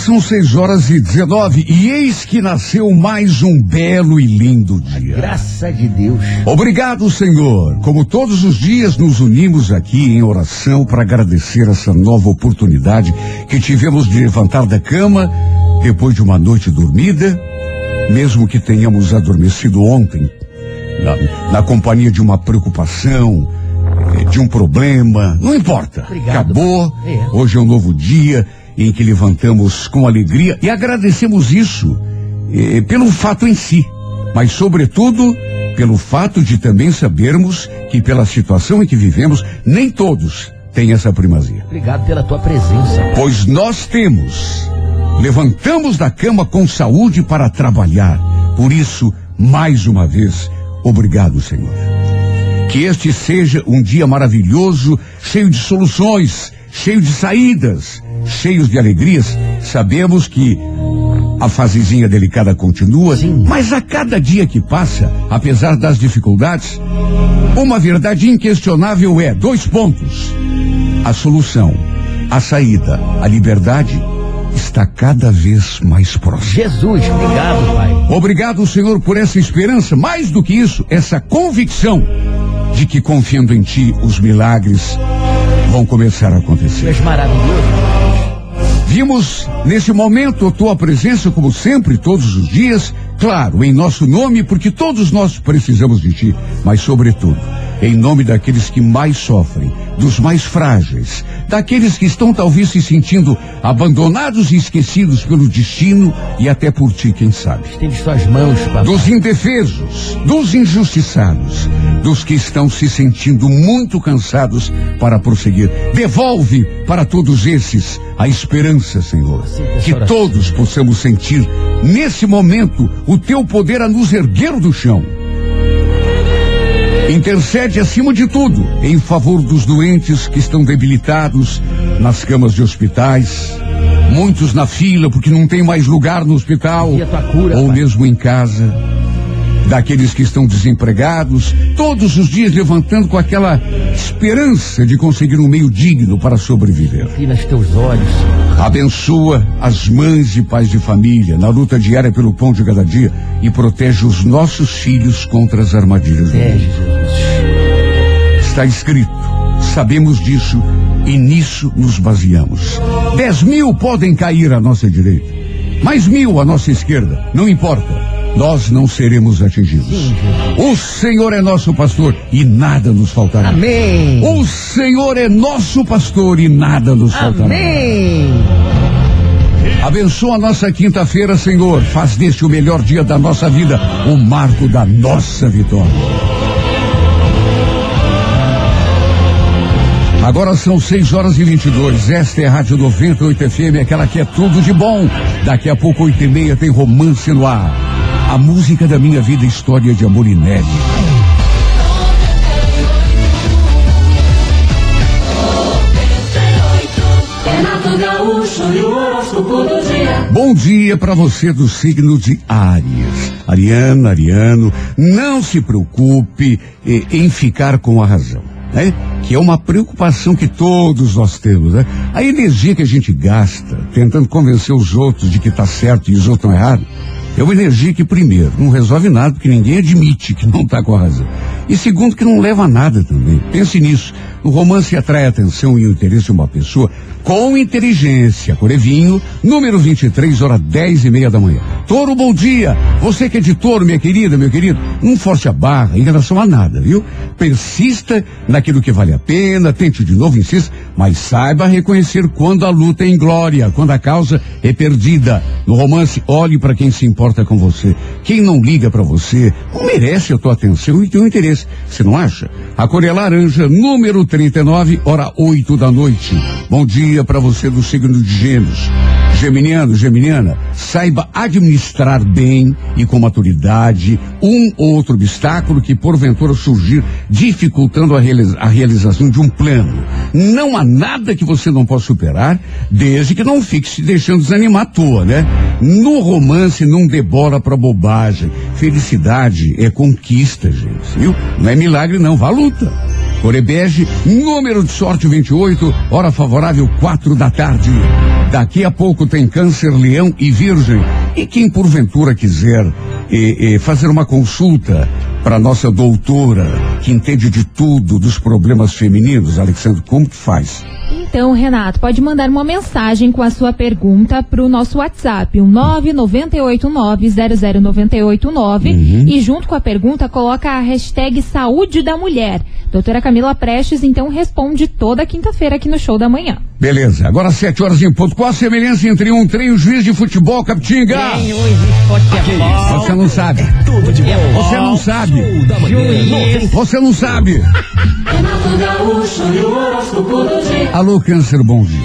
São 6 horas e 19 e eis que nasceu mais um belo e lindo dia. Graça de Deus. Obrigado, Senhor. Como todos os dias nos unimos aqui em oração para agradecer essa nova oportunidade que tivemos de levantar da cama depois de uma noite dormida, mesmo que tenhamos adormecido ontem, na, na companhia de uma preocupação, eh, de um problema, não importa. Obrigado. Acabou. É. Hoje é um novo dia em que levantamos com alegria e agradecemos isso eh, pelo fato em si, mas sobretudo pelo fato de também sabermos que pela situação em que vivemos, nem todos têm essa primazia. Obrigado pela tua presença. Pois nós temos. Levantamos da cama com saúde para trabalhar. Por isso, mais uma vez, obrigado, Senhor. Que este seja um dia maravilhoso, cheio de soluções, cheio de saídas, cheios de alegrias. Sabemos que a fasezinha delicada continua, Sim. mas a cada dia que passa, apesar das dificuldades, uma verdade inquestionável é dois pontos. A solução, a saída, a liberdade está cada vez mais próxima. Jesus, obrigado, Pai. Obrigado, Senhor, por essa esperança. Mais do que isso, essa convicção de que confiando em Ti, os milagres vão começar a acontecer. és maravilhoso. Vimos nesse momento a Tua presença, como sempre, todos os dias, claro, em nosso nome, porque todos nós precisamos de Ti, mas, sobretudo, em nome daqueles que mais sofrem, dos mais frágeis, daqueles que estão talvez se sentindo abandonados e esquecidos pelo destino e até por Ti, quem sabe. Estende suas mãos, papai. dos indefesos, dos injustiçados, dos que estão se sentindo muito cansados para prosseguir. Devolve para todos esses a esperança, Senhor. Que todos possamos sentir nesse momento o teu poder a nos erguer do chão. Intercede acima de tudo em favor dos doentes que estão debilitados nas camas de hospitais, muitos na fila porque não tem mais lugar no hospital ou mesmo em casa, daqueles que estão desempregados, todos os dias levantando com aquela esperança de conseguir um meio digno para sobreviver. Teus olhos. Abençoa as mães e pais de família na luta diária pelo pão de cada dia e protege os nossos filhos contra as armadilhas Protege. Jesus. Está escrito, sabemos disso e nisso nos baseamos. Dez mil podem cair à nossa direita, mais mil à nossa esquerda, não importa. Nós não seremos atingidos. O Senhor é nosso pastor e nada nos faltará. Amém. O Senhor é nosso pastor e nada nos faltará. Amém. Abençoa a nossa quinta-feira, Senhor. Faz deste o melhor dia da nossa vida, o marco da nossa vitória. Agora são 6 horas e 22. Esta é a Rádio 98 FM, aquela que é tudo de bom. Daqui a pouco, 8 e meia, tem romance no ar. A música da minha vida, história de amor inédita. E. Bom dia para você do signo de Áries. Ariana, Ariano, não se preocupe em ficar com a razão, né? Que é uma preocupação que todos nós temos, né? A energia que a gente gasta tentando convencer os outros de que tá certo e os outros estão errados, é uma energia que, primeiro, não resolve nada, porque ninguém admite que não está com a razão. E segundo, que não leva a nada também. Pense nisso. No romance atrai a atenção e o interesse de uma pessoa com inteligência. Corevinho, número 23, hora 10 e meia da manhã. Toro, bom dia. Você que é de touro, minha querida, meu querido, não force a barra em relação a nada, viu? Persista naquilo que vale a pena, tente de novo, insista, mas saiba reconhecer quando a luta é em glória, quando a causa é perdida. No romance, olhe para quem se importa com você. Quem não liga para você não merece a tua atenção e teu interesse. Você não acha? A cor é laranja, número 39, hora 8 da noite. Bom dia para você do signo de Gêmeos. Geminiano, Geminiana, saiba administrar bem e com maturidade um ou outro obstáculo que porventura surgir dificultando a, realiza- a realização de um plano. Não há nada que você não possa superar, desde que não fique se deixando desanimar à toa, né? No romance não dê bola pra bobagem. Felicidade é conquista, gente, viu? Não é milagre não, vá à luta. Corebege, número de sorte 28, hora favorável 4 da tarde. Daqui a pouco tem câncer, leão e virgem. E quem porventura quiser eh, eh, fazer uma consulta para nossa doutora, que entende de tudo dos problemas femininos, Alexandre, como que faz? Então, Renato, pode mandar uma mensagem com a sua pergunta para o nosso WhatsApp, o 998900989 e junto com a pergunta coloca a hashtag Saúde da Mulher. Doutora Camila Prestes, então, responde toda quinta-feira aqui no Show da Manhã. Beleza, agora sete horas em ponto. Qual a semelhança entre um trem e um juiz de futebol, Capitinga? Tem futebol. Você não sabe. Tudo de bom. Você não sabe. Juiz. Você não sabe. Renato Gaúcho e o horóscopo do dia. Alô, câncer, bom dia.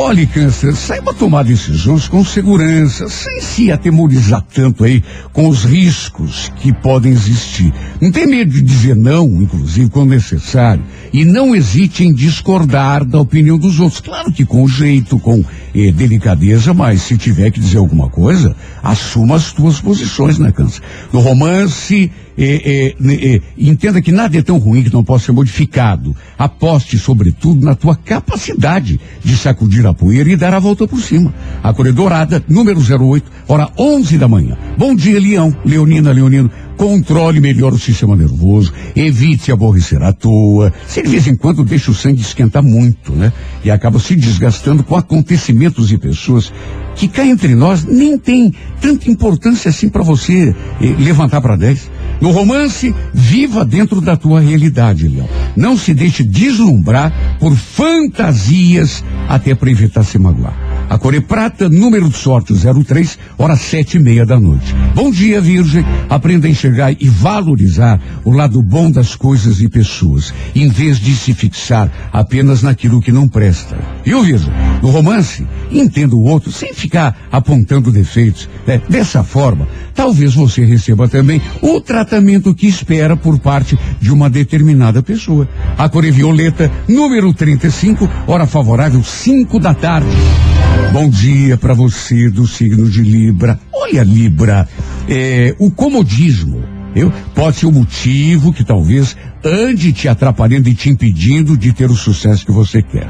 Olhe, câncer, saiba tomar decisões com segurança, sem se atemorizar tanto aí com os riscos que podem existir. Não tem medo de dizer não, inclusive, quando necessário. E não hesite em discordar da opinião dos outros. Claro que com jeito, com eh, delicadeza, mas se tiver que dizer alguma coisa, assuma as tuas posições, né, câncer? No romance, eh, eh, eh, entenda que nada é tão ruim que não possa ser modificado. Aposte, sobretudo, na tua capacidade de sacudir a poeira e dar a volta por cima. A cor dourada, número 08, hora 11 da manhã. Bom dia, Leão, Leonina, Leonino. Controle melhor o sistema nervoso, evite aborrecer à toa. Se de vez em quando deixa o sangue esquentar muito, né? E acaba se desgastando com acontecimentos e pessoas que cá entre nós nem tem tanta importância assim para você eh, levantar para 10. No romance, viva dentro da tua realidade, Leão. Não se deixe deslumbrar por fantasias até para evitar se magoar. A cor é prata, número de sorte 03, hora sete e meia da noite. Bom dia, Virgem. Aprenda a enxergar e valorizar o lado bom das coisas e pessoas, em vez de se fixar apenas naquilo que não presta. Viu, Virgem? No romance, entenda o outro sem ficar apontando defeitos. né? Dessa forma, talvez você receba também o tratamento que espera por parte de uma determinada pessoa. A cor é violeta, número 35, hora favorável 5 da tarde. Bom dia para você do signo de Libra. Olha, Libra, é, o comodismo eu, pode ser o motivo que talvez ande te atrapalhando e te impedindo de ter o sucesso que você quer.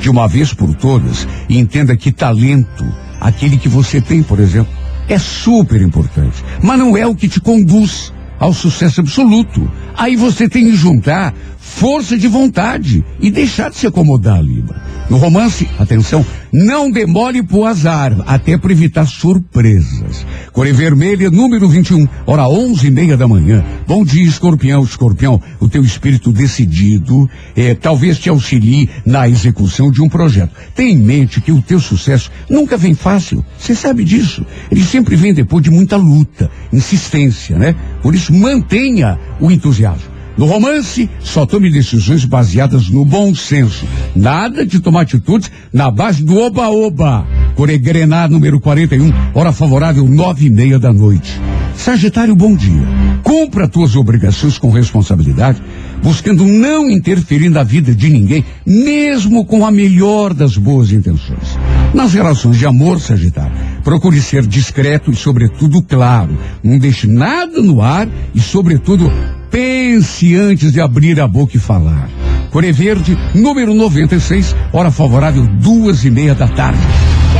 De uma vez por todas, entenda que talento, aquele que você tem, por exemplo, é super importante, mas não é o que te conduz ao sucesso absoluto. Aí você tem que juntar força de vontade e deixar de se acomodar, Libra. No romance, atenção, não demore pro azar, até para evitar surpresas. Cor vermelha, número 21, hora onze e meia da manhã. Bom dia, escorpião, escorpião. O teu espírito decidido eh, talvez te auxilie na execução de um projeto. Tenha em mente que o teu sucesso nunca vem fácil. Você sabe disso. Ele sempre vem depois de muita luta, insistência, né? Por isso, mantenha o entusiasmo. No romance, só tome decisões baseadas no bom senso. Nada de tomar atitudes na base do oba-oba. Coregrenar número 41, hora favorável nove e meia da noite. Sagitário, bom dia. Cumpra tuas obrigações com responsabilidade, buscando não interferir na vida de ninguém, mesmo com a melhor das boas intenções. Nas relações de amor, Sagitário, procure ser discreto e, sobretudo, claro. Não deixe nada no ar e, sobretudo, pense antes de abrir a boca e falar. Coré Verde, número 96, hora favorável, duas e meia da tarde.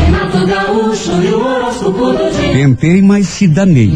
Renato Gaúcho. Tentei, mas se danei.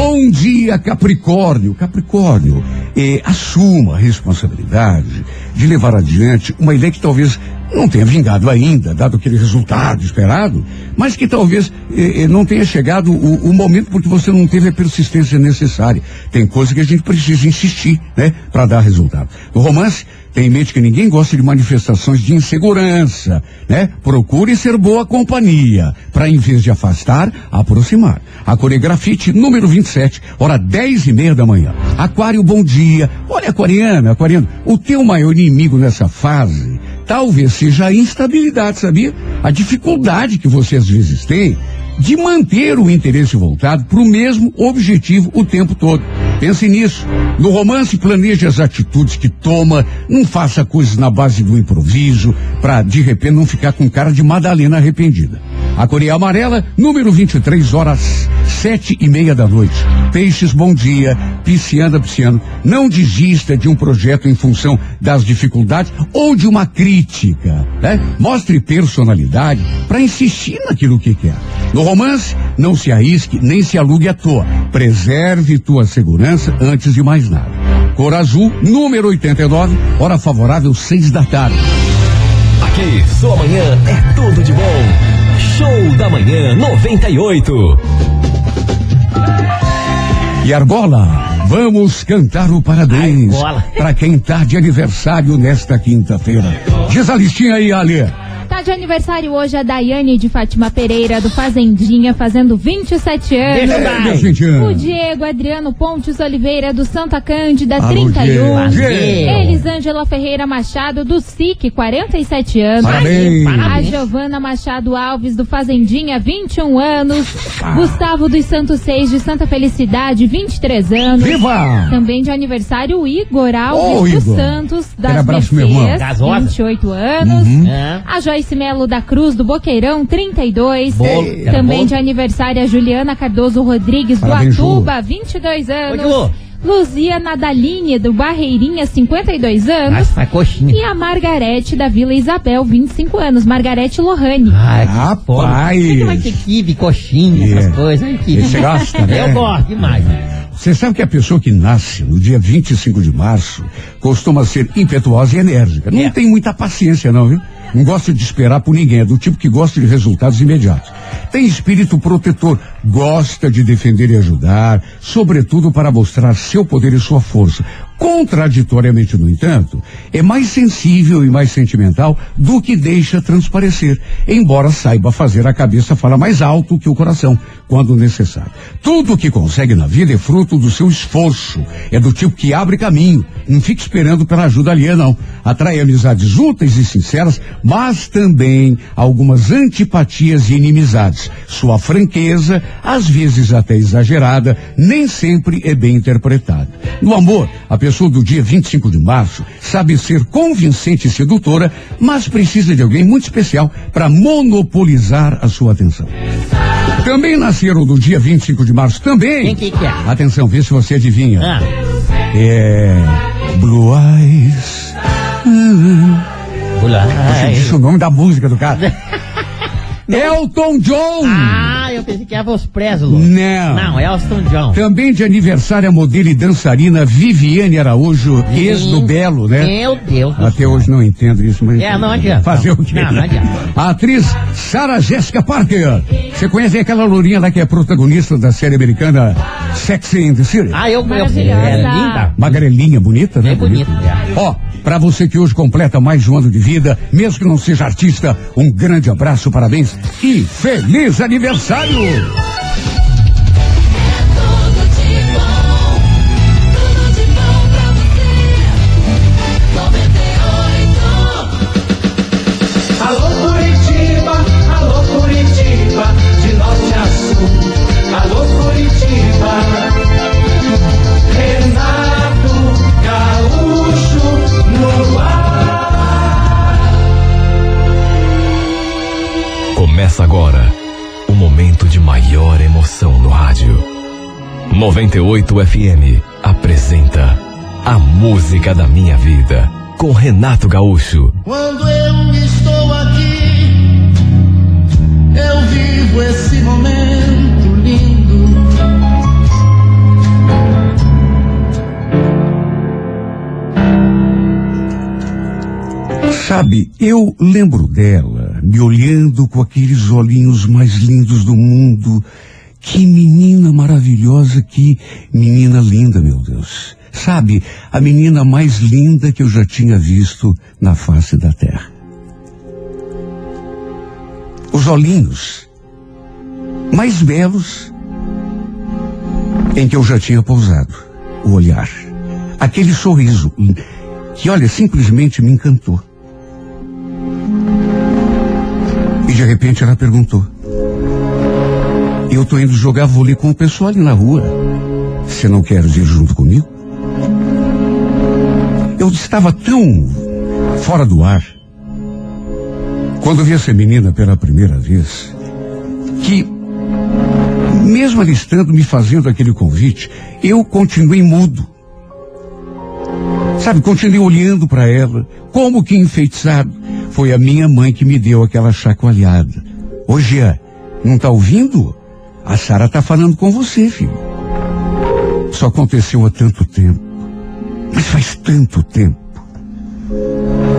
Bom dia, Capricórnio. Capricórnio, eh, assuma a responsabilidade de levar adiante uma ideia que talvez não tenha vingado ainda, dado aquele resultado esperado, mas que talvez eh, eh, não tenha chegado o, o momento porque você não teve a persistência necessária. Tem coisa que a gente precisa insistir, né, para dar resultado. No romance, tem em mente que ninguém gosta de manifestações de insegurança, né? Procure ser boa companhia, para em vez de afastar, aproximar. A coreografite número 27, hora 10 e meia da manhã. Aquário, bom dia. Olha, aquariano, aquariano, o teu maior inimigo nessa fase talvez seja a instabilidade, sabia? A dificuldade que você às vezes tem de manter o interesse voltado para o mesmo objetivo o tempo todo. Pense nisso. No romance, planeje as atitudes que toma, não faça coisas na base do improviso, para de repente não ficar com cara de Madalena arrependida. A Coreia Amarela, número 23 horas, sete e meia da noite. Peixes, bom dia. Pisciana, pisciano. Não desista de um projeto em função das dificuldades ou de uma crítica, né? Mostre personalidade para insistir naquilo que quer. No romance, não se arrisque nem se alugue à toa. Preserve tua segurança antes de mais nada. Cor azul, número 89, hora favorável, seis da tarde. Aqui, sua manhã é tudo de bom. Show da Manhã 98. E Argola, vamos cantar o parabéns para quem tá de aniversário nesta quinta-feira. Diz a listinha aí, Ale. Tá de aniversário hoje a Daiane de Fátima Pereira, do Fazendinha, fazendo 27 anos. Deixa É, O. Diego Adriano Pontes Oliveira, do Santa Cândida, Alô, 31. Diego. Elisângela Ferreira Machado, do SIC, 47 anos. Parabéns. A Giovana Machado Alves, do Fazendinha, 21 anos. Gustavo dos Santos Seis, de Santa Felicidade, 23 anos. Viva! Também de aniversário o Igor Alves dos Igor. Santos, das Aquele abraço, meu irmão. Mercês, Gasosa. 28 anos. Ah, A Joyce Melo da Cruz do Boqueirão, 32. Bolo. Também de aniversário a Juliana Cardoso Rodrigues Parabéns, do Atuba, 22 anos. Luzia Nadaline do Barreirinha, 52 anos. Faz E a Margarete da Vila Isabel, 25 anos. Margarete Lohane. Ai, que Rapaz. Você que vai ter kibe, coxinha, É. essas coisas. Ai, kibe. Você gosta, né? Eu gosto demais. Você sabe que a pessoa que nasce no dia 25 de março costuma ser impetuosa e enérgica. Não É. tem muita paciência, não, viu? Não gosta de esperar por ninguém. É do tipo que gosta de resultados imediatos. Tem espírito protetor. Gosta de defender e ajudar, sobretudo para mostrar seu poder e sua força. Contraditoriamente, no entanto, é mais sensível e mais sentimental do que deixa transparecer, embora saiba fazer a cabeça falar mais alto que o coração, quando necessário. Tudo o que consegue na vida é fruto do seu esforço. É do tipo que abre caminho, não fica esperando pela ajuda alheia, não. Atrai amizades úteis e sinceras, mas também algumas antipatias e inimizades. Sua franqueza, às vezes até exagerada, nem sempre é bem interpretada. No amor, a pessoa do dia 25 de março sabe ser convincente e sedutora, mas precisa de alguém muito especial para monopolizar a sua atenção. Também nasceram no dia 25 de março, também. Quem que é? Atenção, vê se você adivinha. Ah, É. Blue Eyes. Você Ai. disse o nome da música do cara. Elton John! Ah, eu pensei que era os Presley. Não. Não, é Elton John. Também de aniversário a modelo e dançarina Viviane Araújo, ex do Belo, né? Meu Deus do Até céu. hoje não entendo isso, mas. É, não adianta. Fazer o quê? Não, não adianta. A atriz Sarah Jessica Parker. Você conhece aquela lourinha lá que é protagonista da série americana Sex and the City? Ah, eu, Maravilhosa. É linda. Magarelinha, bonita, né? É bonita, é. Ó, pra você que hoje completa mais um ano de vida, mesmo que não seja artista, um grande abraço, parabéns e feliz aniversário! 98 FM apresenta A Música da Minha Vida com Renato Gaúcho. Quando eu estou aqui, eu vivo esse momento lindo. Sabe, eu lembro dela, me olhando com aqueles olhinhos mais lindos do mundo. Que menina maravilhosa, que menina linda, meu Deus. Sabe, a menina mais linda que eu já tinha visto na face da terra. Os olhinhos mais belos em que eu já tinha pousado. O olhar. Aquele sorriso que, olha, simplesmente me encantou. E de repente ela perguntou: Eu tô indo jogar vôlei com o pessoal ali na rua. Você não quer ir junto comigo? Eu estava tão fora do ar. Quando vi essa menina pela primeira vez, que, mesmo ela estando me fazendo aquele convite, eu continuei mudo. Sabe, continuei olhando para ela, como que enfeitiçado. Foi a minha mãe que me deu aquela chacoalhada. Jean, não tá ouvindo? A Sara tá falando com você, filho. Isso aconteceu há tanto tempo. Mas faz tanto tempo.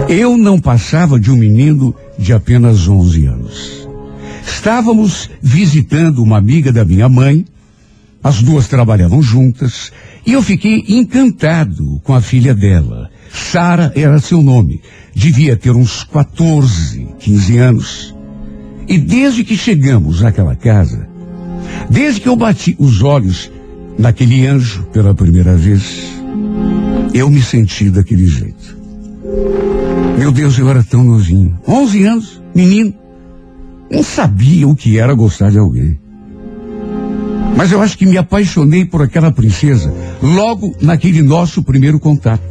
Eu não passava de um menino de apenas 11 anos. Estávamos visitando uma amiga da minha mãe, as duas trabalhavam juntas, e eu fiquei encantado com a filha dela. Sara era seu nome. Devia ter uns 14, 15 anos. E desde que chegamos àquela casa, desde que eu bati os olhos naquele anjo pela primeira vez, eu me senti daquele jeito. Meu Deus, eu era tão novinho. 11 anos, menino. Não sabia o que era gostar de alguém. Mas eu acho que me apaixonei por aquela princesa logo naquele nosso primeiro contato,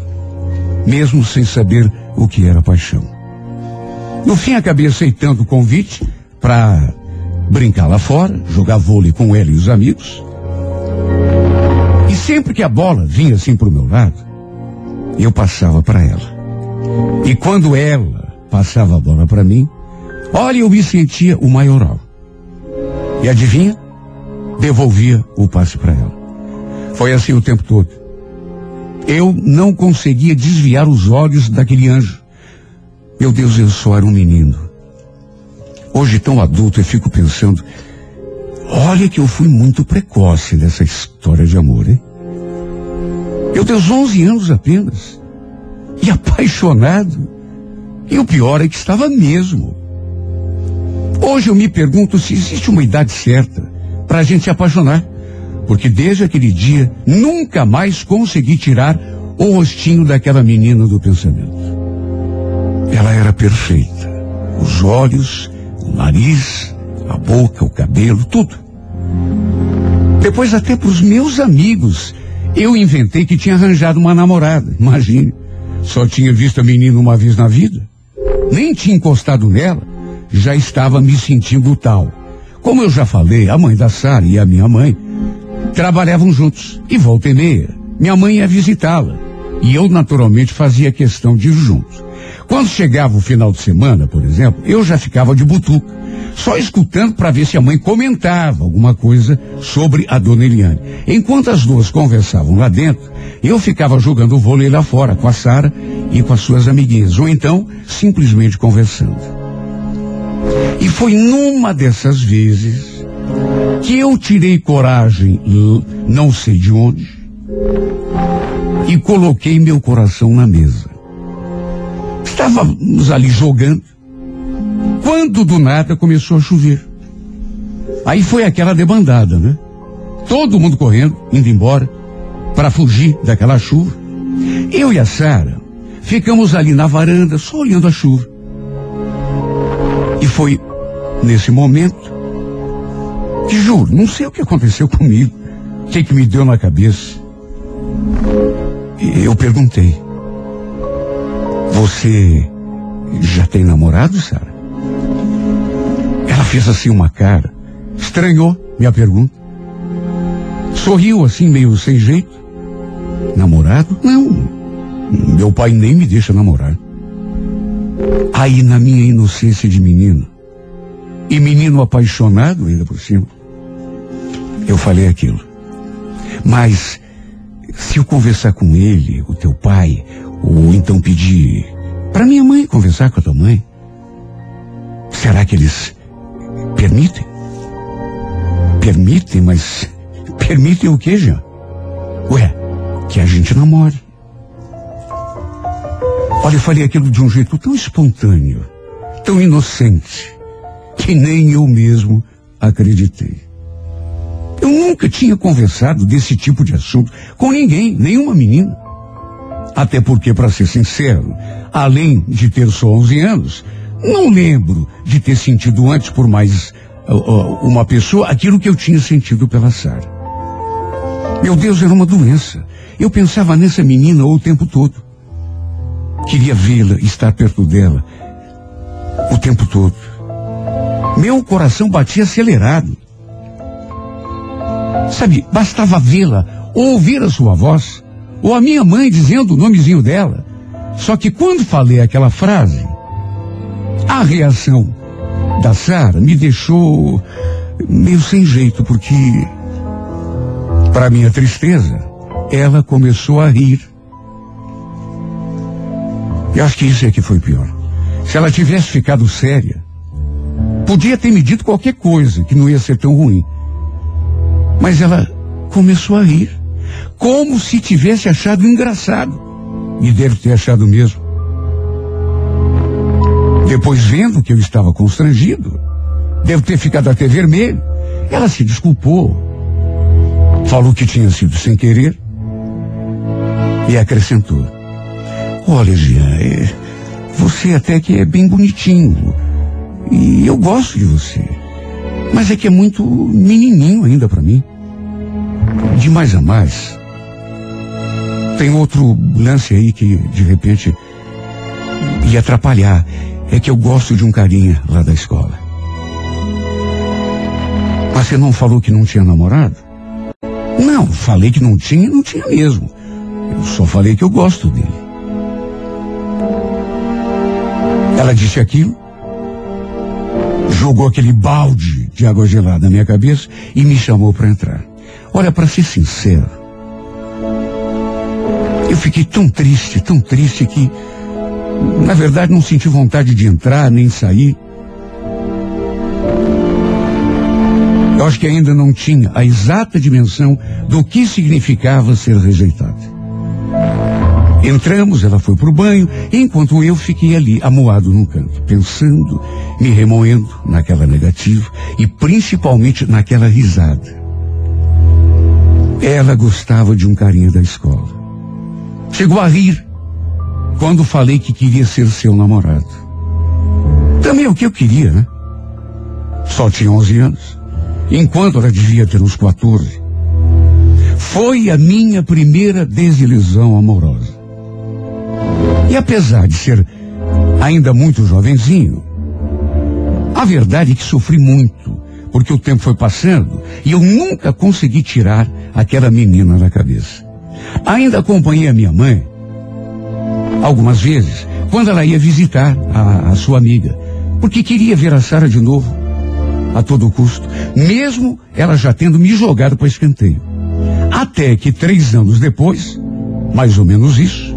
mesmo sem saber o que era paixão. No fim, acabei aceitando o convite para brincar lá fora, jogar vôlei com ela e os amigos. E sempre que a bola vinha assim pro meu lado, eu passava para ela. E quando ela passava a bola para mim, olha, eu me sentia o maioral. E adivinha? Devolvia o passe para ela. Foi assim o tempo todo. Eu não conseguia desviar os olhos daquele anjo. Meu Deus, eu só era um menino. Hoje, tão adulto, eu fico pensando, olha que eu fui muito precoce nessa história de amor, hein? Meu Deus, 11 anos apenas. E apaixonado. E o pior é que estava mesmo. Hoje eu me pergunto se existe uma idade certa para a gente se apaixonar. Porque desde aquele dia nunca mais consegui tirar o rostinho daquela menina do pensamento. Ela era perfeita. Os olhos, o nariz, a boca, o cabelo, tudo. Depois até para os meus amigos eu inventei que tinha arranjado uma namorada. Imagine. Só tinha visto a menina uma vez na vida. Nem tinha encostado nela. Já estava me sentindo tal. Como eu já falei, a mãe da Sara e a minha mãe trabalhavam juntos. E volta e meia, minha mãe ia visitá-la. E eu, naturalmente, fazia questão de ir junto. Quando chegava o final de semana, por exemplo, eu já ficava de butuca, só escutando para ver se a mãe comentava alguma coisa sobre a dona Eliane. Enquanto as duas conversavam lá dentro, eu ficava jogando vôlei lá fora com a Sara e com as suas amiguinhas, ou então simplesmente conversando. E foi numa dessas vezes que eu tirei coragem, não sei de onde, e coloquei meu coração na mesa. Estávamos ali jogando, quando do nada começou a chover. Aí foi aquela debandada, né? Todo mundo correndo, indo embora, para fugir daquela chuva. Eu e a Sara ficamos ali na varanda, só olhando a chuva. E foi nesse momento que juro, não sei o que aconteceu comigo, o que, que me deu na cabeça. E eu perguntei: Você já tem namorado, Sara? Ela fez assim uma cara, estranhou minha pergunta. Sorriu assim, meio sem jeito. Namorado? Não. Meu pai nem me deixa namorar. Aí, na minha inocência de menino, e menino apaixonado ainda por cima, eu falei aquilo. Mas, se eu conversar com ele, o teu pai, ou então pedir para minha mãe conversar com a tua mãe, será que eles permitem? Permitem, mas permitem o que, Jean? Ué, que a gente namore. Olha, eu falei aquilo de um jeito tão espontâneo, tão inocente, que nem eu mesmo acreditei. Eu nunca tinha conversado desse tipo de assunto com ninguém, nenhuma menina. Até porque, para ser sincero, além de ter só 11 anos, não lembro de ter sentido antes por mais uh, uh, uma pessoa aquilo que eu tinha sentido pela Sara. Meu Deus, era uma doença. Eu pensava nessa menina o tempo todo. Queria vê-la, estar perto dela o tempo todo. Meu coração batia acelerado. Sabe, bastava vê-la, ou ouvir a sua voz, ou a minha mãe dizendo o nomezinho dela. Só que quando falei aquela frase, a reação da Sara me deixou meio sem jeito, porque, para minha tristeza, ela começou a rir. Eu acho que isso é que foi pior. Se ela tivesse ficado séria, podia ter me dito qualquer coisa que não ia ser tão ruim. Mas ela começou a rir, como se tivesse achado engraçado. E deve ter achado mesmo. Depois, vendo que eu estava constrangido, devo ter ficado até vermelho. Ela se desculpou. Falou que tinha sido sem querer. E acrescentou: Olha, Jean, é, você até que é bem bonitinho. E eu gosto de você. Mas é que é muito menininho ainda para mim. De mais a mais. Tem outro lance aí que, de repente, ia atrapalhar. É que eu gosto de um carinha lá da escola. Mas você não falou que não tinha namorado? Não, falei que não tinha não tinha mesmo. Eu só falei que eu gosto dele. Ela disse aquilo, jogou aquele balde de água gelada na minha cabeça e me chamou para entrar. Olha, para ser sincero, eu fiquei tão triste, tão triste que, na verdade, não senti vontade de entrar nem sair. Eu acho que ainda não tinha a exata dimensão do que significava ser rejeitado. Entramos, ela foi pro banho, enquanto eu fiquei ali, amuado num canto, pensando, me remoendo naquela negativa e principalmente naquela risada. Ela gostava de um carinha da escola. Chegou a rir quando falei que queria ser seu namorado. Também o que eu queria, né? Só tinha 11 anos, enquanto ela devia ter uns 14. Foi a minha primeira desilusão amorosa. E apesar de ser ainda muito jovenzinho, a verdade é que sofri muito, porque o tempo foi passando e eu nunca consegui tirar aquela menina da cabeça. Ainda acompanhei a minha mãe algumas vezes quando ela ia visitar a, a sua amiga, porque queria ver a Sara de novo, a todo custo, mesmo ela já tendo me jogado para escanteio. Até que três anos depois, mais ou menos isso,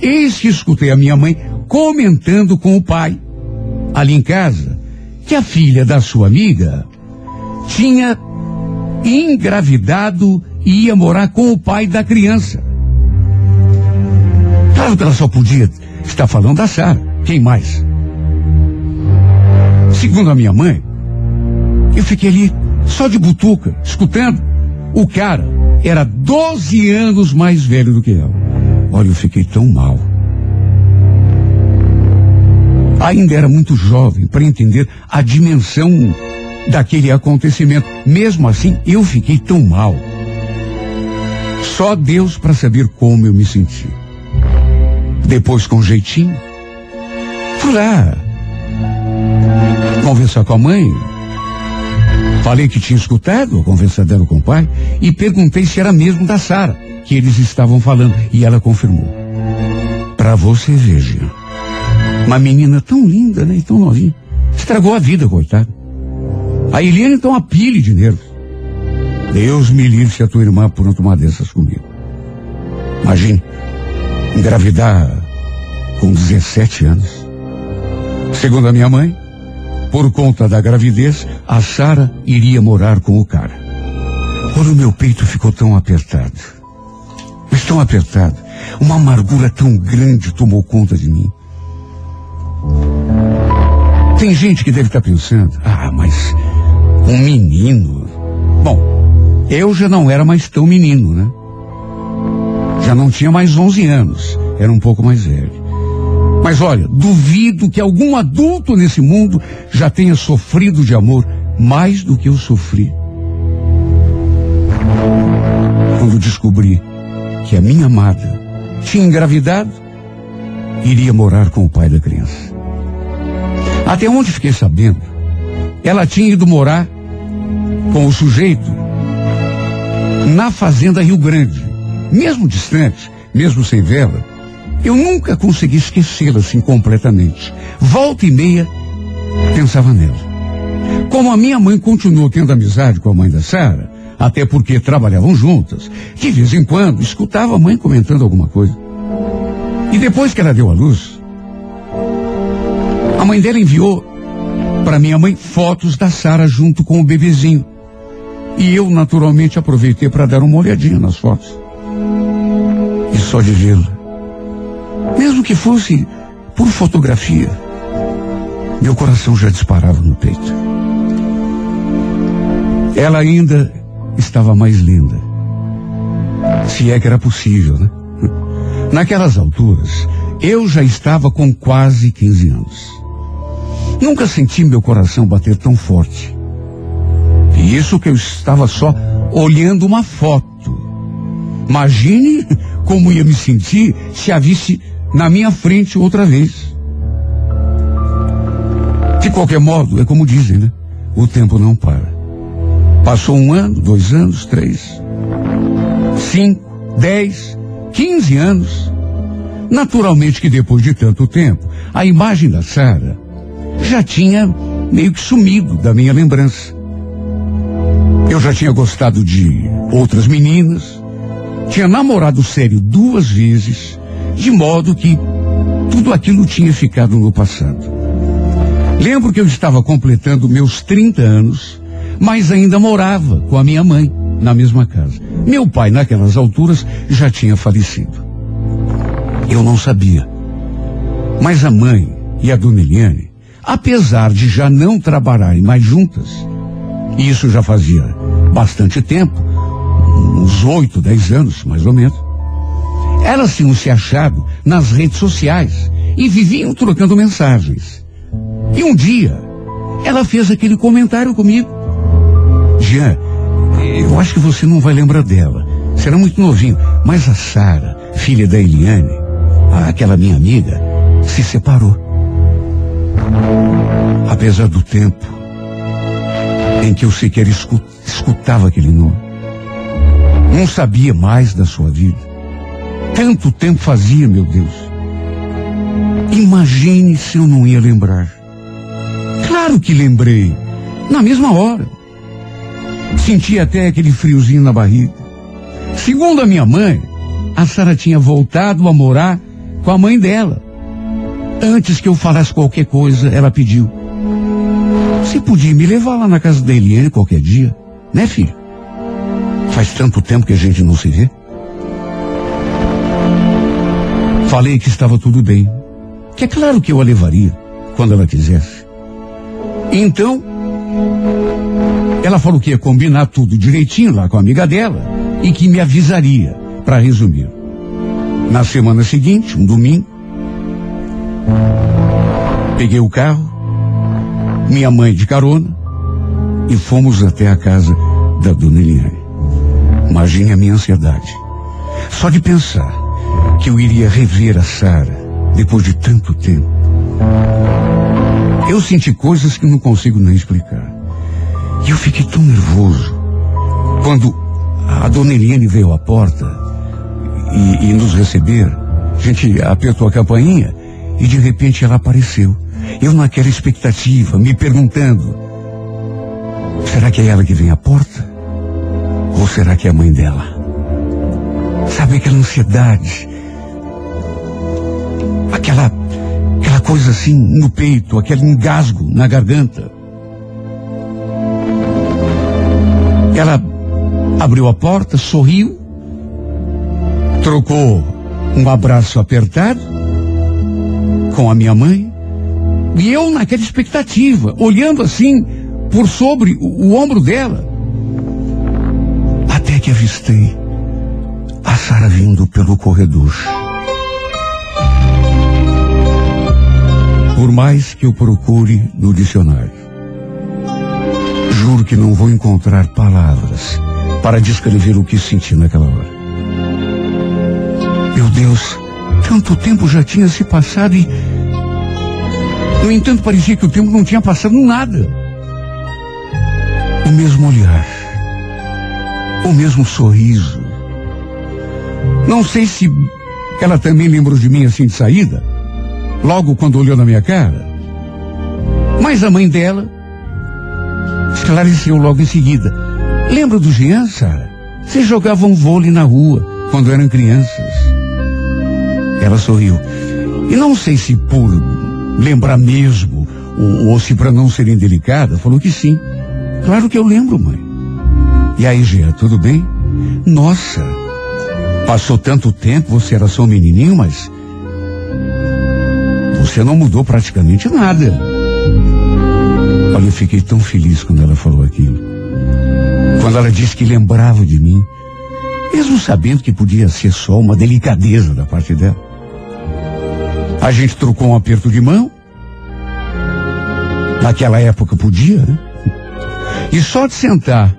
eis que escutei a minha mãe comentando com o pai, ali em casa, que a filha da sua amiga tinha engravidado ia morar com o pai da criança. Claro que ela só podia estar falando da Sara. Quem mais? Segundo a minha mãe, eu fiquei ali só de butuca, escutando. O cara era 12 anos mais velho do que ela. Olha, eu fiquei tão mal. Ainda era muito jovem para entender a dimensão daquele acontecimento. Mesmo assim, eu fiquei tão mal. Só Deus para saber como eu me senti. Depois, com jeitinho, fui lá conversar com a mãe. Falei que tinha escutado a conversa dela com o pai e perguntei se era mesmo da Sara que eles estavam falando e ela confirmou. Para você ver. Uma menina tão linda, né? E tão novinha. Estragou a vida, coitada. A Eliane então a pile de nervos. Deus me livre se a tua irmã apronta uma dessas comigo. Imagine, engravidar com 17 anos. Segundo a minha mãe, por conta da gravidez, a Sara iria morar com o cara. Olha, o meu peito ficou tão apertado. Mas tão apertado. Uma amargura tão grande tomou conta de mim. Tem gente que deve estar pensando, ah, mas um menino. Bom, eu já não era mais tão menino, né? Já não tinha mais 11 anos, era um pouco mais velho. Mas olha, duvido que algum adulto nesse mundo já tenha sofrido de amor mais do que eu sofri. Quando descobri que a minha amada tinha engravidado, iria morar com o pai da criança. Até onde fiquei sabendo, ela tinha ido morar com o sujeito na fazenda Rio Grande. Mesmo distante, mesmo sem vela, eu nunca consegui esquecê-la assim completamente. Volta e meia, pensava nela. Como a minha mãe continuou tendo amizade com a mãe da Sara, até porque trabalhavam juntas, de vez em quando escutava a mãe comentando alguma coisa. E depois que ela deu à luz, a mãe dela enviou para minha mãe fotos da Sara junto com o bebezinho. E eu, naturalmente, aproveitei para dar uma olhadinha nas fotos. E só de vê-la, mesmo que fosse por fotografia, meu coração já disparava no peito. Ela ainda estava mais linda. Se é que era possível, né? Naquelas alturas, eu já estava com quase 15 anos. Nunca senti meu coração bater tão forte. E isso que eu estava só olhando uma foto. Imagine como ia me sentir se a visse na minha frente outra vez. De qualquer modo, é como dizem, né? O tempo não para. Passou um ano, dois anos, três, cinco, dez, quinze anos. Naturalmente que depois de tanto tempo, a imagem da Sara já tinha meio que sumido da minha lembrança. Eu já tinha gostado de outras meninas, tinha namorado sério duas vezes, de modo que tudo aquilo tinha ficado no passado. Lembro que eu estava completando meus 30 anos, mas ainda morava com a minha mãe na mesma casa. Meu pai, naquelas alturas, já tinha falecido. Eu não sabia. Mas a mãe e a dona Eliane, apesar de já não trabalharem mais juntas, e isso já fazia bastante tempo, uns oito, dez anos, mais ou menos, elas tinham se achado nas redes sociais e viviam trocando mensagens. E um dia, ela fez aquele comentário comigo. Jean, eu acho que você não vai lembrar dela. Será muito novinho. Mas a Sara, filha da Eliane, aquela minha amiga, se separou. Apesar do tempo em que eu sequer escu- escutava aquele nome. Não sabia mais da sua vida. Tanto tempo fazia, meu Deus. Imagine se eu não ia lembrar. Claro que lembrei. Na mesma hora. Senti até aquele friozinho na barriga. Segundo a minha mãe, a Sara tinha voltado a morar com a mãe dela. Antes que eu falasse qualquer coisa, ela pediu. Você podia me levar lá na casa da Eliane qualquer dia, né, filho? Faz tanto tempo que a gente não se vê. Falei que estava tudo bem. Que é claro que eu a levaria quando ela quisesse. Então, ela falou que ia combinar tudo direitinho lá com a amiga dela e que me avisaria, para resumir. Na semana seguinte, um domingo, peguei o carro, minha mãe de carona e fomos até a casa da dona Eliane. Imagine a minha ansiedade. Só de pensar que eu iria rever a Sara depois de tanto tempo. Eu senti coisas que não consigo nem explicar. E eu fiquei tão nervoso quando a dona Eliane veio à porta e, e nos receber. A gente apertou a campainha e de repente ela apareceu. Eu naquela expectativa, me perguntando: será que é ela que vem à porta? Ou será que é a mãe dela? Sabe aquela ansiedade? Aquela, aquela coisa assim no peito, aquele engasgo na garganta. Ela abriu a porta, sorriu, trocou um abraço apertado com a minha mãe, e eu naquela expectativa, olhando assim por sobre o, o ombro dela, até que avistei a Sara vindo pelo corredor. Por mais que eu procure no dicionário, juro que não vou encontrar palavras para descrever o que senti naquela hora. Meu Deus, tanto tempo já tinha se passado e. No entanto, parecia que o tempo não tinha passado nada. o mesmo olhar, o mesmo sorriso. Não sei se ela também lembrou de mim assim de saída, logo quando olhou na minha cara. Mas a mãe dela esclareceu logo em seguida. Lembra do Jean, Sara? Vocês jogavam vôlei na rua quando eram crianças. Ela sorriu. E não sei se por lembrar mesmo, ou, ou se para não ser indelicada, falou que sim. Claro que eu lembro, mãe. E aí, Jean, tudo bem? Nossa, passou tanto tempo, você era só um menininho, mas você não mudou praticamente nada. Olha, eu fiquei tão feliz quando ela falou aquilo. Quando ela disse que lembrava de mim, mesmo sabendo que podia ser só uma delicadeza da parte dela. A gente trocou um aperto de mão. Naquela época podia, né? E só de sentar,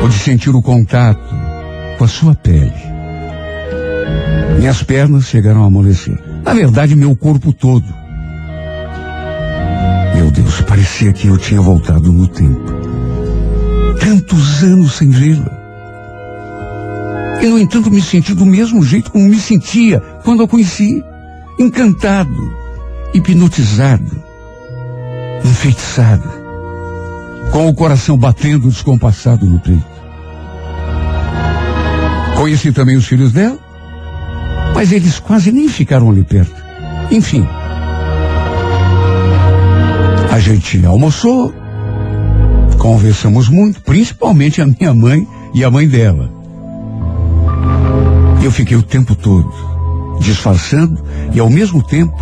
ou de sentir o contato com a sua pele, minhas pernas chegaram a amolecer. Na verdade, meu corpo todo. Meu Deus, parecia que eu tinha voltado no tempo. Tantos anos sem vê-la. E, no entanto, me senti do mesmo jeito como me sentia quando a conheci. Encantado, hipnotizado, enfeitiçado, com o coração batendo descompassado no peito. Conheci também os filhos dela, mas eles quase nem ficaram ali perto. Enfim. A gente almoçou, conversamos muito, principalmente a minha mãe e a mãe dela. Eu fiquei o tempo todo disfarçando e ao mesmo tempo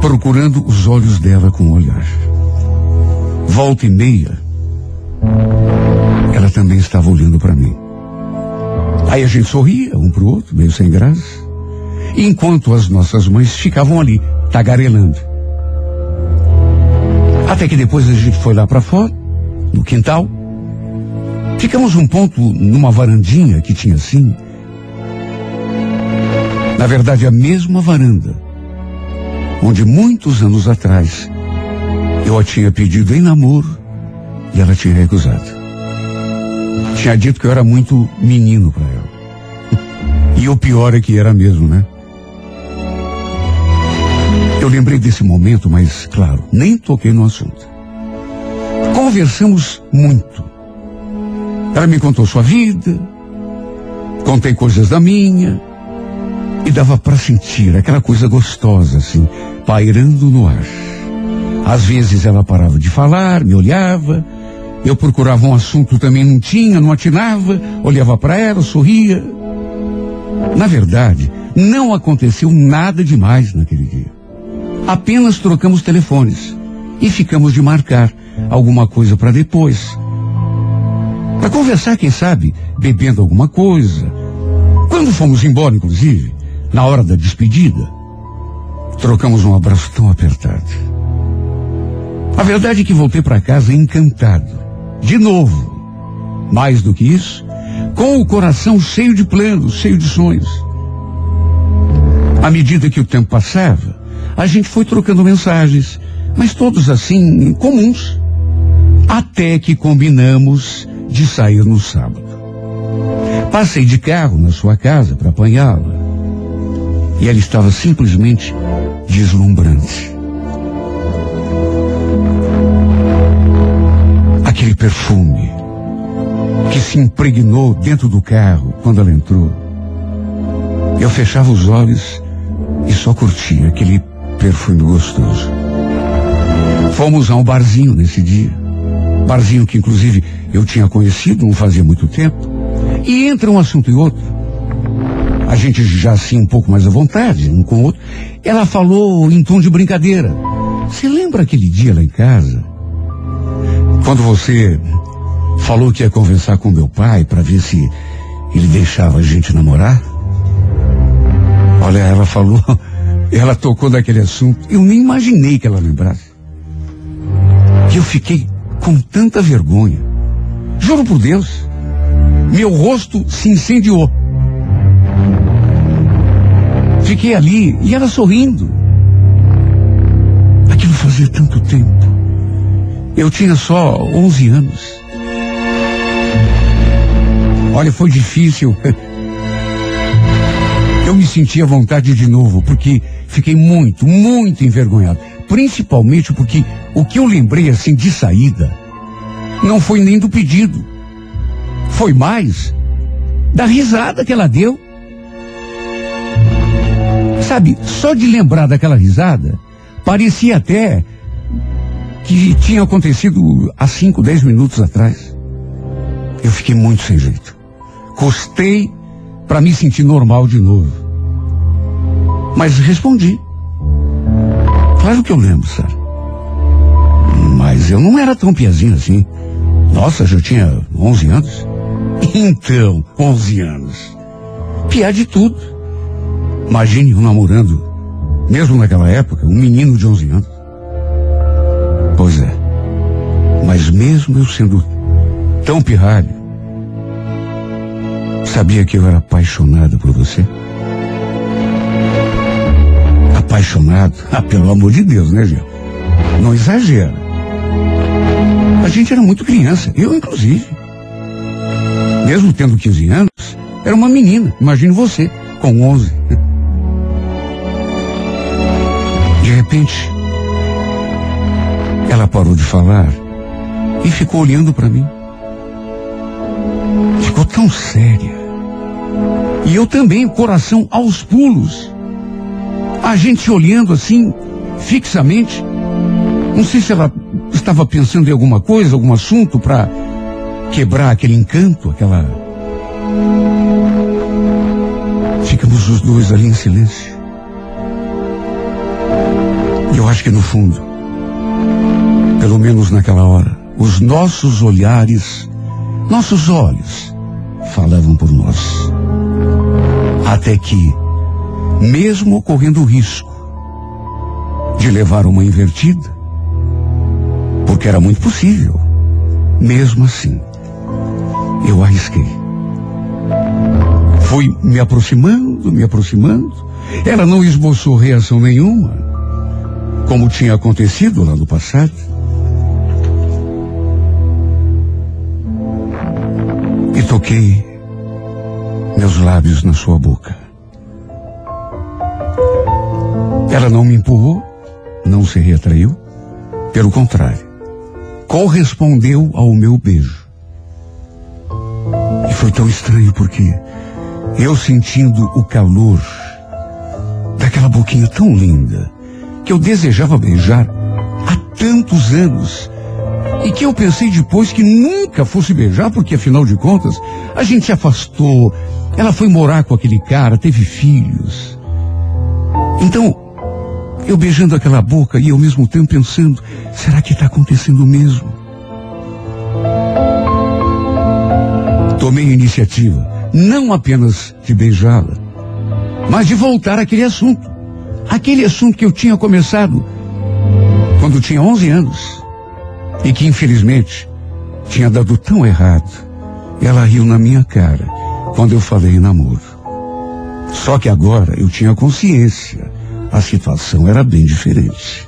procurando os olhos dela com o olhar. Volta e meia, ela também estava olhando para mim. Aí a gente sorria um pro outro, meio sem graça, enquanto as nossas mães ficavam ali, tagarelando. Até que depois a gente foi lá para fora, no quintal. Ficamos um ponto numa varandinha que tinha assim. Na verdade, a mesma varanda, onde muitos anos atrás eu a tinha pedido em namoro e ela tinha recusado. Tinha dito que eu era muito menino para ela. E o pior é que era mesmo, né? Eu lembrei desse momento, mas, claro, nem toquei no assunto. Conversamos muito. Ela me contou sua vida, contei coisas da minha, e dava para sentir aquela coisa gostosa, assim, pairando no ar. Às vezes ela parava de falar, me olhava, eu procurava um assunto também não tinha, não atinava, olhava para ela, sorria. Na verdade, não aconteceu nada demais naquele dia. Apenas trocamos telefones e ficamos de marcar alguma coisa para depois. Para conversar, quem sabe, bebendo alguma coisa. Quando fomos embora, inclusive, na hora da despedida, trocamos um abraço tão apertado. A verdade é que voltei para casa encantado. De novo. Mais do que isso, com o coração cheio de planos, cheio de sonhos. À medida que o tempo passava, a gente foi trocando mensagens, mas todos assim, comuns. Até que combinamos de sair no sábado. Passei de carro na sua casa para apanhá-la. E ela estava simplesmente deslumbrante. Aquele perfume que se impregnou dentro do carro quando ela entrou. Eu fechava os olhos e só curtia aquele perfume gostoso. Fomos a um barzinho nesse dia. Barzinho que inclusive eu tinha conhecido não fazia muito tempo. E entre um assunto e outro, a gente já assim um pouco mais à vontade, um com o outro, ela falou em tom de brincadeira. Você lembra aquele dia lá em casa? Quando você falou que ia conversar com meu pai para ver se ele deixava a gente namorar? Olha, ela falou, ela tocou naquele assunto, eu nem imaginei que ela lembrasse. E eu fiquei com tanta vergonha. Juro por Deus, meu rosto se incendiou. Fiquei ali e ela sorrindo. Aquilo fazia tanto tempo. Eu tinha só 11 anos. Olha, foi difícil. Eu me senti à vontade de novo, porque fiquei muito, muito envergonhado. Principalmente porque o que eu lembrei assim de saída não foi nem do pedido. Foi mais da risada que ela deu. Sabe, só de lembrar daquela risada, parecia até que tinha acontecido há cinco, dez minutos atrás. Eu fiquei muito sem jeito. Custei para me sentir normal de novo. Mas respondi. Claro que eu lembro, Sara. Mas eu não era tão piazinho assim. Nossa, já tinha 11 anos. Então, 11 anos. Piar de tudo. Imagine eu namorando, mesmo naquela época, um menino de 11 anos. Pois é. Mas mesmo eu sendo tão pirralho, sabia que eu era apaixonado por você? Apaixonado? Ah, pelo amor de Deus, né, Gil? Não exagera. A gente era muito criança, eu inclusive. Mesmo tendo 15 anos, era uma menina, imagine você, com 11. Repente, ela parou de falar e ficou olhando para mim. Ficou tão séria. E eu também, coração aos pulos. A gente olhando assim, fixamente. Não sei se ela estava pensando em alguma coisa, algum assunto para quebrar aquele encanto, aquela. Ficamos os dois ali em silêncio. Eu acho que no fundo, pelo menos naquela hora, os nossos olhares, nossos olhos, falavam por nós. Até que, mesmo correndo o risco de levar uma invertida, porque era muito possível, mesmo assim, eu arrisquei. Fui me aproximando, me aproximando. Ela não esboçou reação nenhuma como tinha acontecido lá no passado. E toquei meus lábios na sua boca. Ela não me empurrou, não se retraiu, pelo contrário, correspondeu ao meu beijo. E foi tão estranho porque eu sentindo o calor daquela boquinha tão linda, que eu desejava beijar há tantos anos. E que eu pensei depois que nunca fosse beijar, porque afinal de contas, a gente se afastou. Ela foi morar com aquele cara, teve filhos. Então, eu beijando aquela boca e ao mesmo tempo pensando, será que está acontecendo mesmo? Tomei a iniciativa, não apenas de beijá-la, mas de voltar àquele assunto. Aquele assunto que eu tinha começado quando tinha 11 anos e que infelizmente tinha dado tão errado. Ela riu na minha cara quando eu falei namoro. Só que agora eu tinha consciência. A situação era bem diferente.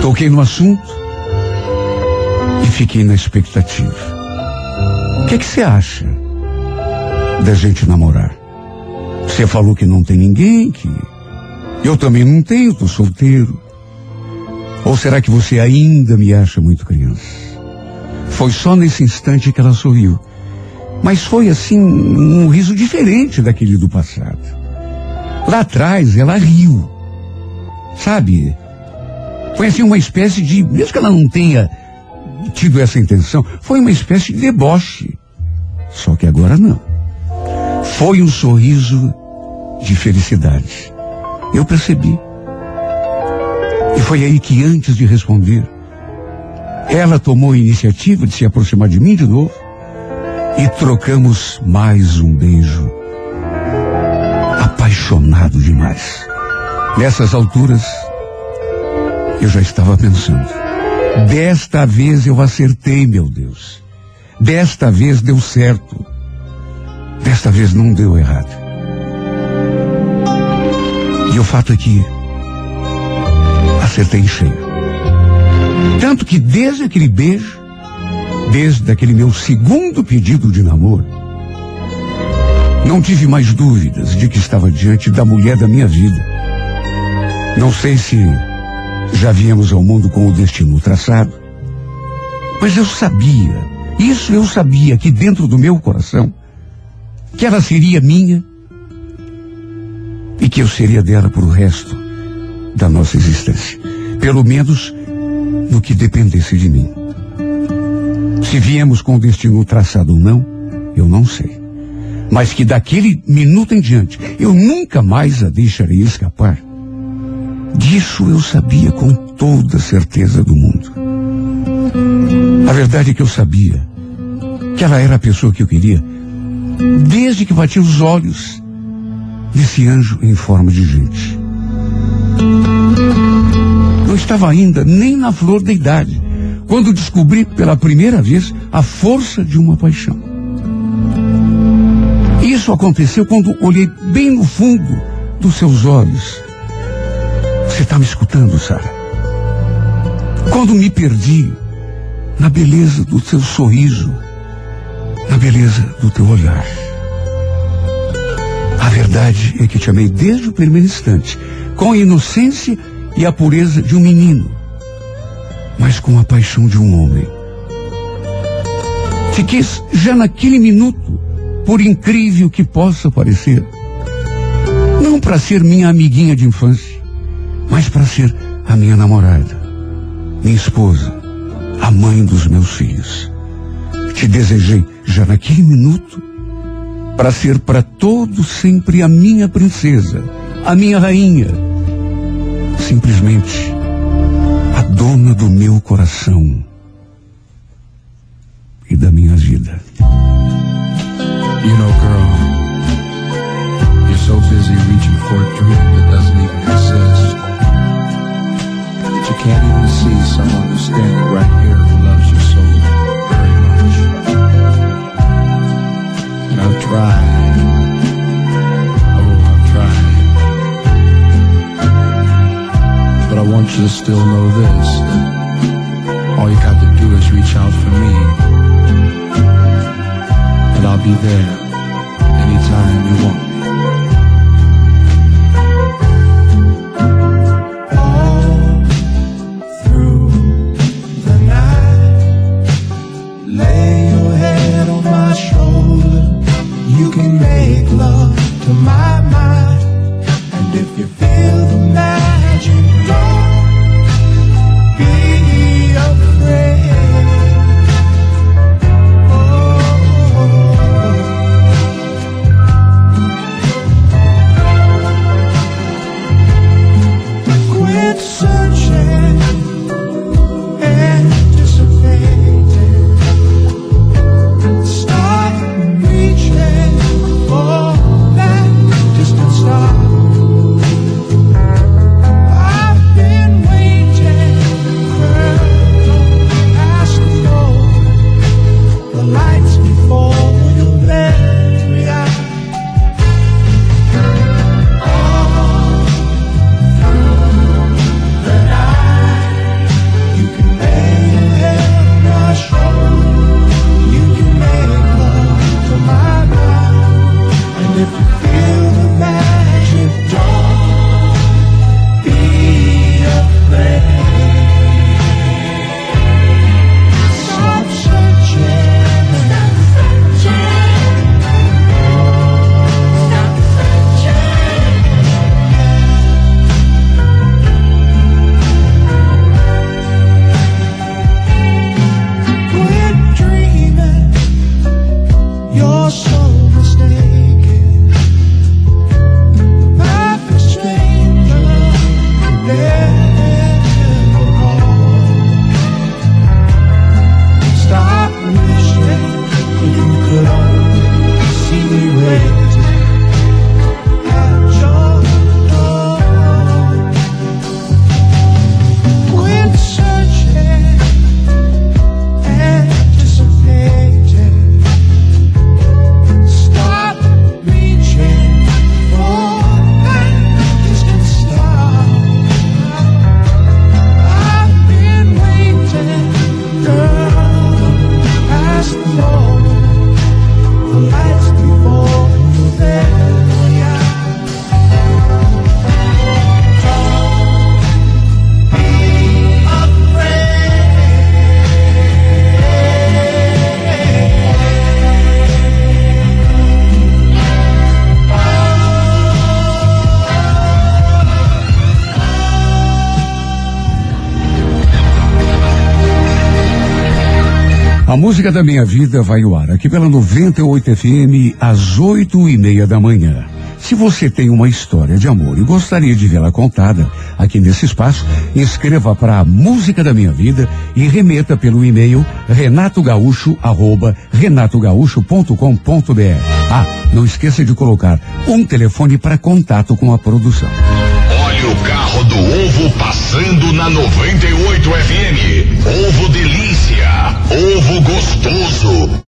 Toquei no assunto e fiquei na expectativa. O que, é que você acha da gente namorar? Você falou que não tem ninguém, que eu também não tenho, tô solteiro. Ou será que você ainda me acha muito criança? Foi só nesse instante que ela sorriu. Mas foi assim, um riso diferente daquele do passado. Lá atrás ela riu. Sabe? Foi assim uma espécie de, mesmo que ela não tenha tido essa intenção, foi uma espécie de deboche. Só que agora não. Foi um sorriso de felicidade. Eu percebi. E foi aí que, antes de responder, ela tomou a iniciativa de se aproximar de mim de novo e trocamos mais um beijo. Apaixonado demais. Nessas alturas, eu já estava pensando. Desta vez eu acertei, meu Deus. Desta vez deu certo. Desta vez não deu errado. E o fato é que acertei em cheio. Tanto que desde aquele beijo, Desde aquele meu segundo pedido de namoro, não tive mais dúvidas de que estava diante da mulher da minha vida. Não sei se já viemos ao mundo com o destino traçado, mas eu sabia, isso eu sabia aqui dentro do meu coração, que ela seria minha e que eu seria dela por o resto da nossa existência. Pelo menos no que dependesse de mim. Se viemos com o destino traçado ou não, eu não sei. Mas que daquele minuto em diante eu nunca mais a deixarei escapar. Disso eu sabia com toda certeza do mundo. A verdade é que eu sabia que ela era a pessoa que eu queria desde que bati os olhos nesse anjo em forma de gente. Não estava ainda nem na flor da idade, quando descobri pela primeira vez a força de uma paixão. Isso aconteceu quando olhei bem no fundo dos seus olhos. Você está me escutando, Sara? Quando me perdi na beleza do seu sorriso, na beleza do teu olhar. A verdade é que te amei desde o primeiro instante, com a inocência e a pureza de um menino, mas com a paixão de um homem. Te quis já naquele minuto, por incrível que possa parecer, não para ser minha amiguinha de infância, mas para ser a minha namorada, minha esposa, a mãe dos meus filhos. Te desejei já naquele minuto para ser para todos sempre a minha princesa, a minha rainha, simplesmente a dona do meu coração e da minha vida. You know, girl, you're so busy reaching for a dream that doesn't even exist. You can't even see someone who's standing right here who loves you I've tried. Oh, I've tried. But I want you to still know this. All you got to do is reach out for me. And I'll be there anytime you want música da minha vida vai ao ar aqui pela 98 FM às oito e meia da manhã. Se você tem uma história de amor e gostaria de vê-la contada aqui nesse espaço, escreva para Música da Minha Vida e remeta pelo e-mail renatogaúcho renatogaúcho.com.br. Ah, não esqueça de colocar um telefone para contato com a produção. Olha o carro do ovo passando na 98 FM. Ovo delícia, Ovo gostoso.